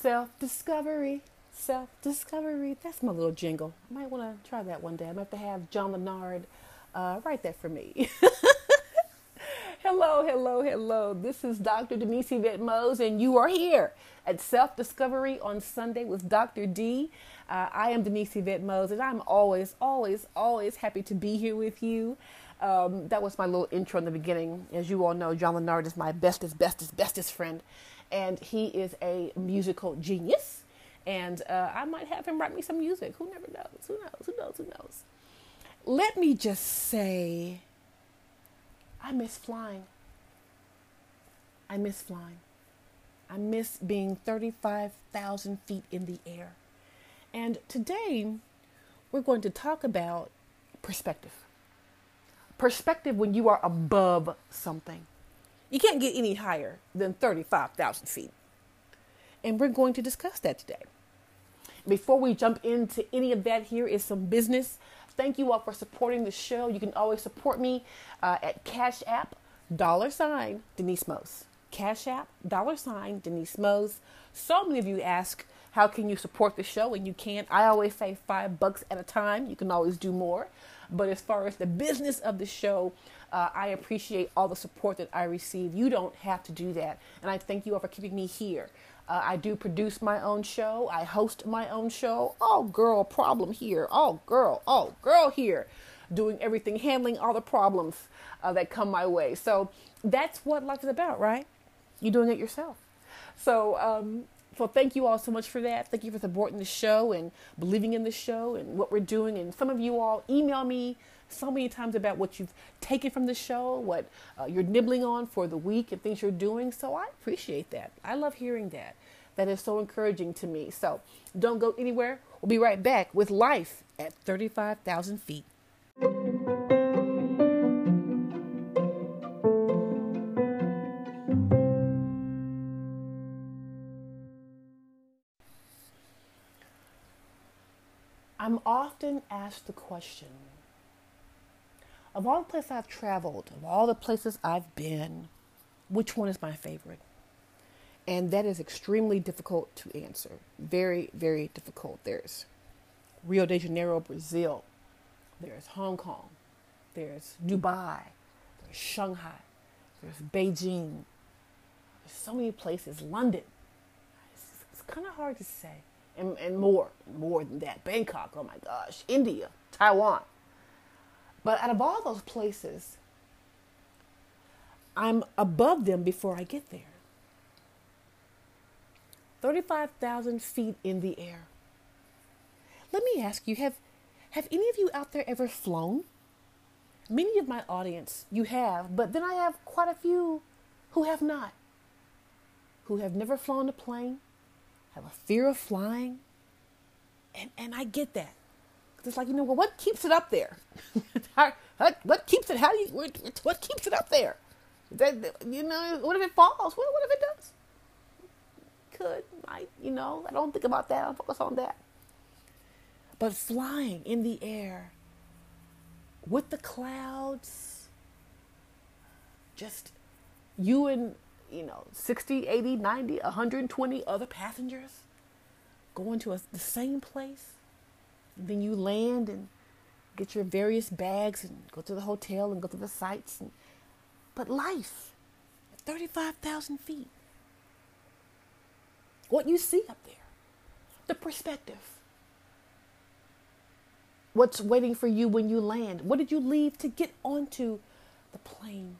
Self discovery, self discovery. That's my little jingle. I might want to try that one day. I might have to have John Leonard uh, write that for me. hello, hello, hello. This is Dr. Denise Yvette Mose, and you are here at Self Discovery on Sunday with Dr. D. Uh, I am Denise Yvette Mose, and I'm always, always, always happy to be here with you. Um, that was my little intro in the beginning. As you all know, John Leonard is my bestest, bestest, bestest friend and he is a musical genius. And uh, I might have him write me some music. Who never knows? Who knows? Who knows? Who knows? Let me just say, I miss flying. I miss flying. I miss being 35,000 feet in the air. And today, we're going to talk about perspective. Perspective when you are above something. You can't get any higher than 35,000 feet. And we're going to discuss that today. Before we jump into any of that, here is some business. Thank you all for supporting the show. You can always support me uh, at Cash App, dollar sign, Denise Mose. Cash App, dollar sign, Denise Mose. So many of you ask, how can you support the show? And you can't. I always say five bucks at a time. You can always do more. But as far as the business of the show, uh, I appreciate all the support that I receive. You don't have to do that. And I thank you all for keeping me here. Uh, I do produce my own show. I host my own show. Oh, girl, problem here. Oh, girl. Oh, girl here. Doing everything, handling all the problems uh, that come my way. So that's what life is about, right? You're doing it yourself. So, um, so thank you all so much for that. Thank you for supporting the show and believing in the show and what we're doing. And some of you all email me so many times about what you've taken from the show, what uh, you're nibbling on for the week, and things you're doing. So I appreciate that. I love hearing that. That is so encouraging to me. So don't go anywhere. We'll be right back with life at 35,000 feet. I'm often asked the question of all the places I've traveled, of all the places I've been, which one is my favorite? And that is extremely difficult to answer. Very, very difficult. There's Rio de Janeiro, Brazil. There's Hong Kong. There's Dubai. There's Shanghai. There's Beijing. There's so many places. London. It's, it's kind of hard to say. And, and more, more than that. Bangkok, oh my gosh. India, Taiwan. But out of all those places, I'm above them before I get there. 35,000 feet in the air. Let me ask you have, have any of you out there ever flown? Many of my audience, you have, but then I have quite a few who have not, who have never flown a plane, have a fear of flying. And, and I get that. It's like, you know, well, what keeps it up there? what keeps it? How do you? What keeps it up there? That you know, what if it falls? What, what if it does? Could I? You know, I don't think about that. I focus on that. But flying in the air with the clouds, just you and you know 60 80 90 120 other passengers going to a, the same place then you land and get your various bags and go to the hotel and go to the sites. And, but life, 35,000 feet. What you see up there, the perspective. What's waiting for you when you land? What did you leave to get onto the plane?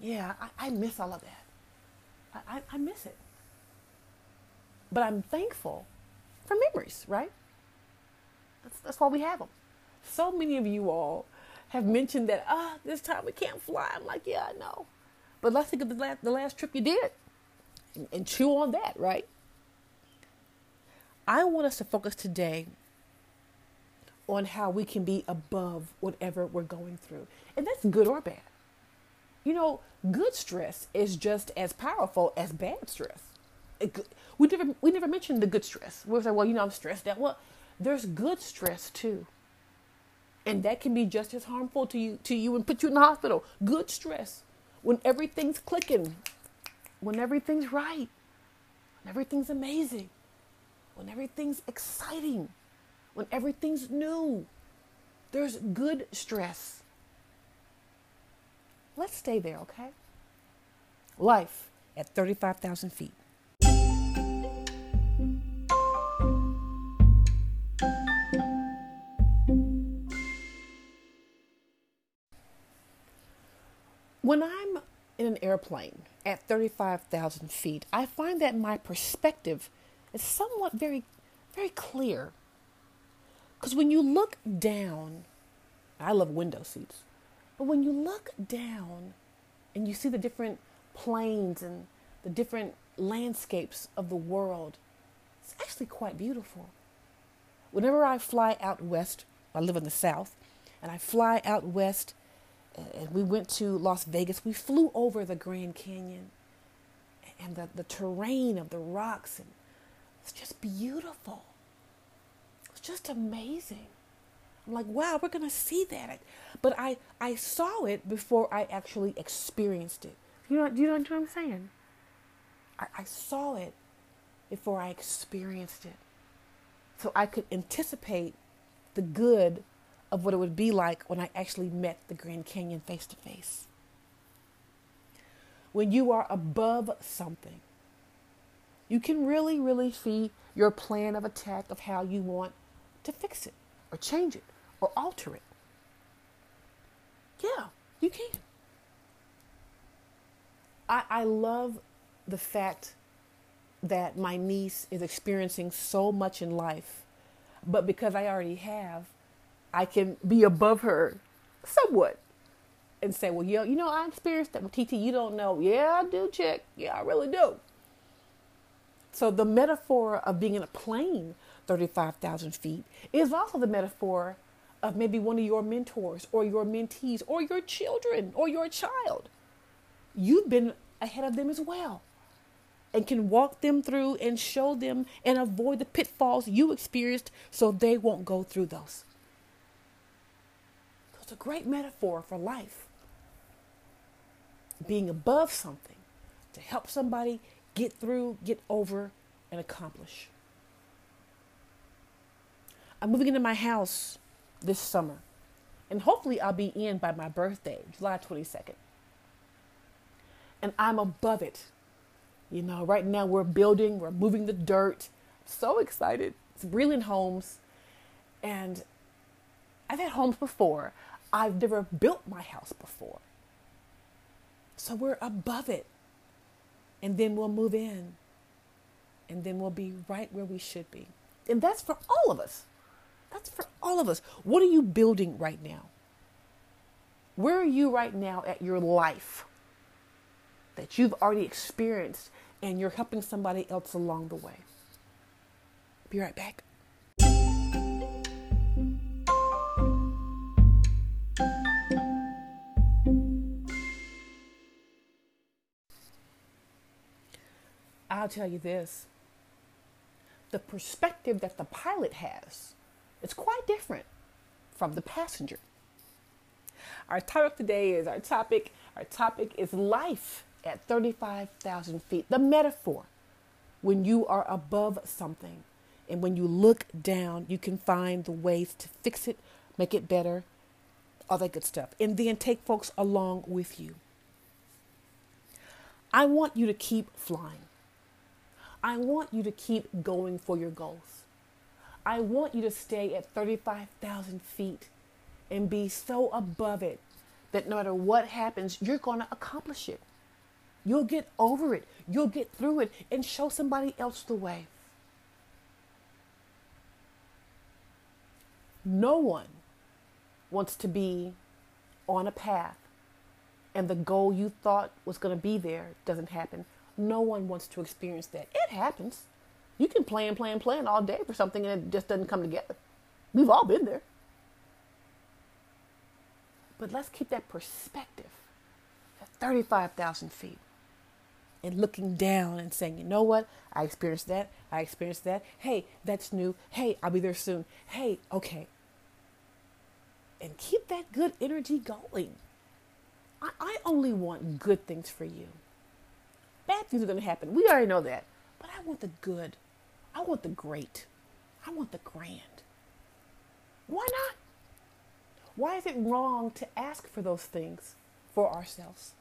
Yeah, I, I miss all of that. I, I, I miss it. But I'm thankful for memories, right? That's, that's why we have them. So many of you all have mentioned that, ah, this time we can't fly. I'm like, yeah, I know. But let's think of the last, the last trip you did and, and chew on that, right? I want us to focus today on how we can be above whatever we're going through. And that's good or bad. You know, good stress is just as powerful as bad stress. It, we never we never mentioned the good stress. We say, well, you know, I'm stressed out. Well, there's good stress too. And that can be just as harmful to you to you and put you in the hospital. Good stress. When everything's clicking, when everything's right. when everything's amazing, when everything's exciting, when everything's new. There's good stress. Let's stay there, okay? Life at 35,000 feet. In an airplane at 35,000 feet, I find that my perspective is somewhat very, very clear. Because when you look down, I love window seats, but when you look down and you see the different planes and the different landscapes of the world, it's actually quite beautiful. Whenever I fly out west, I live in the south, and I fly out west, and we went to Las Vegas, we flew over the Grand Canyon and the, the terrain of the rocks, and it's just beautiful. It's just amazing. I'm like, wow, we're gonna see that. But I, I saw it before I actually experienced it. You know, do you know what I'm saying? I, I saw it before I experienced it. So I could anticipate the good of what it would be like when I actually met the Grand Canyon face to face. When you are above something, you can really, really see your plan of attack of how you want to fix it or change it or alter it. Yeah, you can. I, I love the fact that my niece is experiencing so much in life, but because I already have, I can be above her somewhat and say, well, yeah, you know, I experienced that. Well, TT, you don't know. Yeah, I do, chick. Yeah, I really do. So the metaphor of being in a plane 35,000 feet is also the metaphor of maybe one of your mentors or your mentees or your children or your child. You've been ahead of them as well and can walk them through and show them and avoid the pitfalls you experienced so they won't go through those. It's a great metaphor for life. Being above something to help somebody get through, get over, and accomplish. I'm moving into my house this summer, and hopefully I'll be in by my birthday, July 22nd. And I'm above it. You know, right now we're building, we're moving the dirt. So excited. It's Breland Homes. And I've had homes before. I've never built my house before. So we're above it. And then we'll move in. And then we'll be right where we should be. And that's for all of us. That's for all of us. What are you building right now? Where are you right now at your life that you've already experienced and you're helping somebody else along the way? Be right back. I'll tell you this the perspective that the pilot has is quite different from the passenger. Our topic today is our topic. Our topic is life at 35,000 feet. The metaphor when you are above something and when you look down, you can find the ways to fix it, make it better, all that good stuff. And then take folks along with you. I want you to keep flying. I want you to keep going for your goals. I want you to stay at 35,000 feet and be so above it that no matter what happens, you're going to accomplish it. You'll get over it, you'll get through it, and show somebody else the way. No one wants to be on a path and the goal you thought was going to be there doesn't happen. No one wants to experience that. It happens. You can plan, plan, plan all day for something and it just doesn't come together. We've all been there. But let's keep that perspective at 35,000 feet and looking down and saying, you know what? I experienced that. I experienced that. Hey, that's new. Hey, I'll be there soon. Hey, okay. And keep that good energy going. I, I only want good things for you. Bad things are going to happen. We already know that. But I want the good. I want the great. I want the grand. Why not? Why is it wrong to ask for those things for ourselves?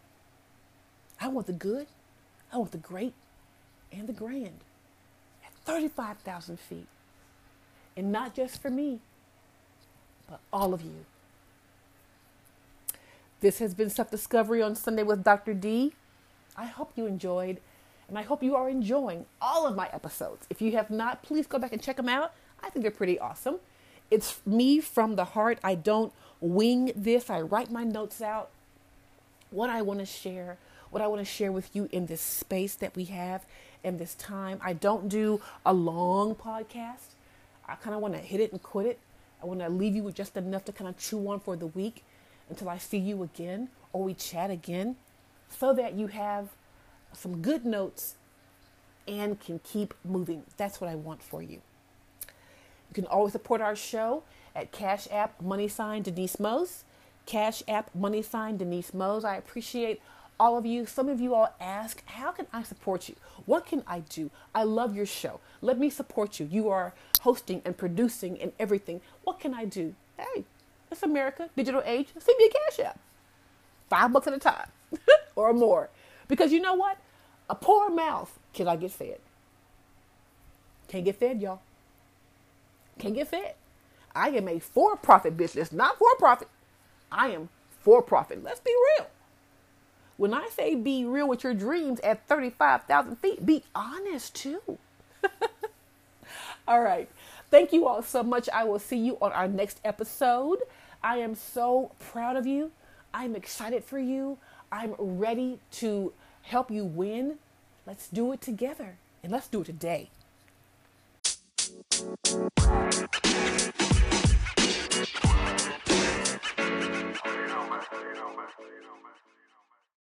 I want the good. I want the great and the grand at 35,000 feet. And not just for me, but all of you. This has been Self Discovery on Sunday with Dr. D. I hope you enjoyed, and I hope you are enjoying all of my episodes. If you have not, please go back and check them out. I think they're pretty awesome. It's me from the heart. I don't wing this, I write my notes out. What I want to share, what I want to share with you in this space that we have in this time. I don't do a long podcast. I kind of want to hit it and quit it. I want to leave you with just enough to kind of chew on for the week until I see you again or we chat again so that you have some good notes and can keep moving. That's what I want for you. You can always support our show at Cash App Money Sign Denise Mose. Cash App Money Sign Denise Mose. I appreciate all of you. Some of you all ask, How can I support you? What can I do? I love your show. Let me support you. You are hosting and producing and everything. What can I do? Hey, it's America, digital age. Send me a Cash App. Five bucks at a time or more. Because you know what? A poor mouth cannot get fed. Can't get fed, y'all. Can't get fed. I am a for profit business, not for profit. I am for profit. Let's be real. When I say be real with your dreams at 35,000 feet, be honest too. all right. Thank you all so much. I will see you on our next episode. I am so proud of you. I'm excited for you. I'm ready to help you win. Let's do it together and let's do it today.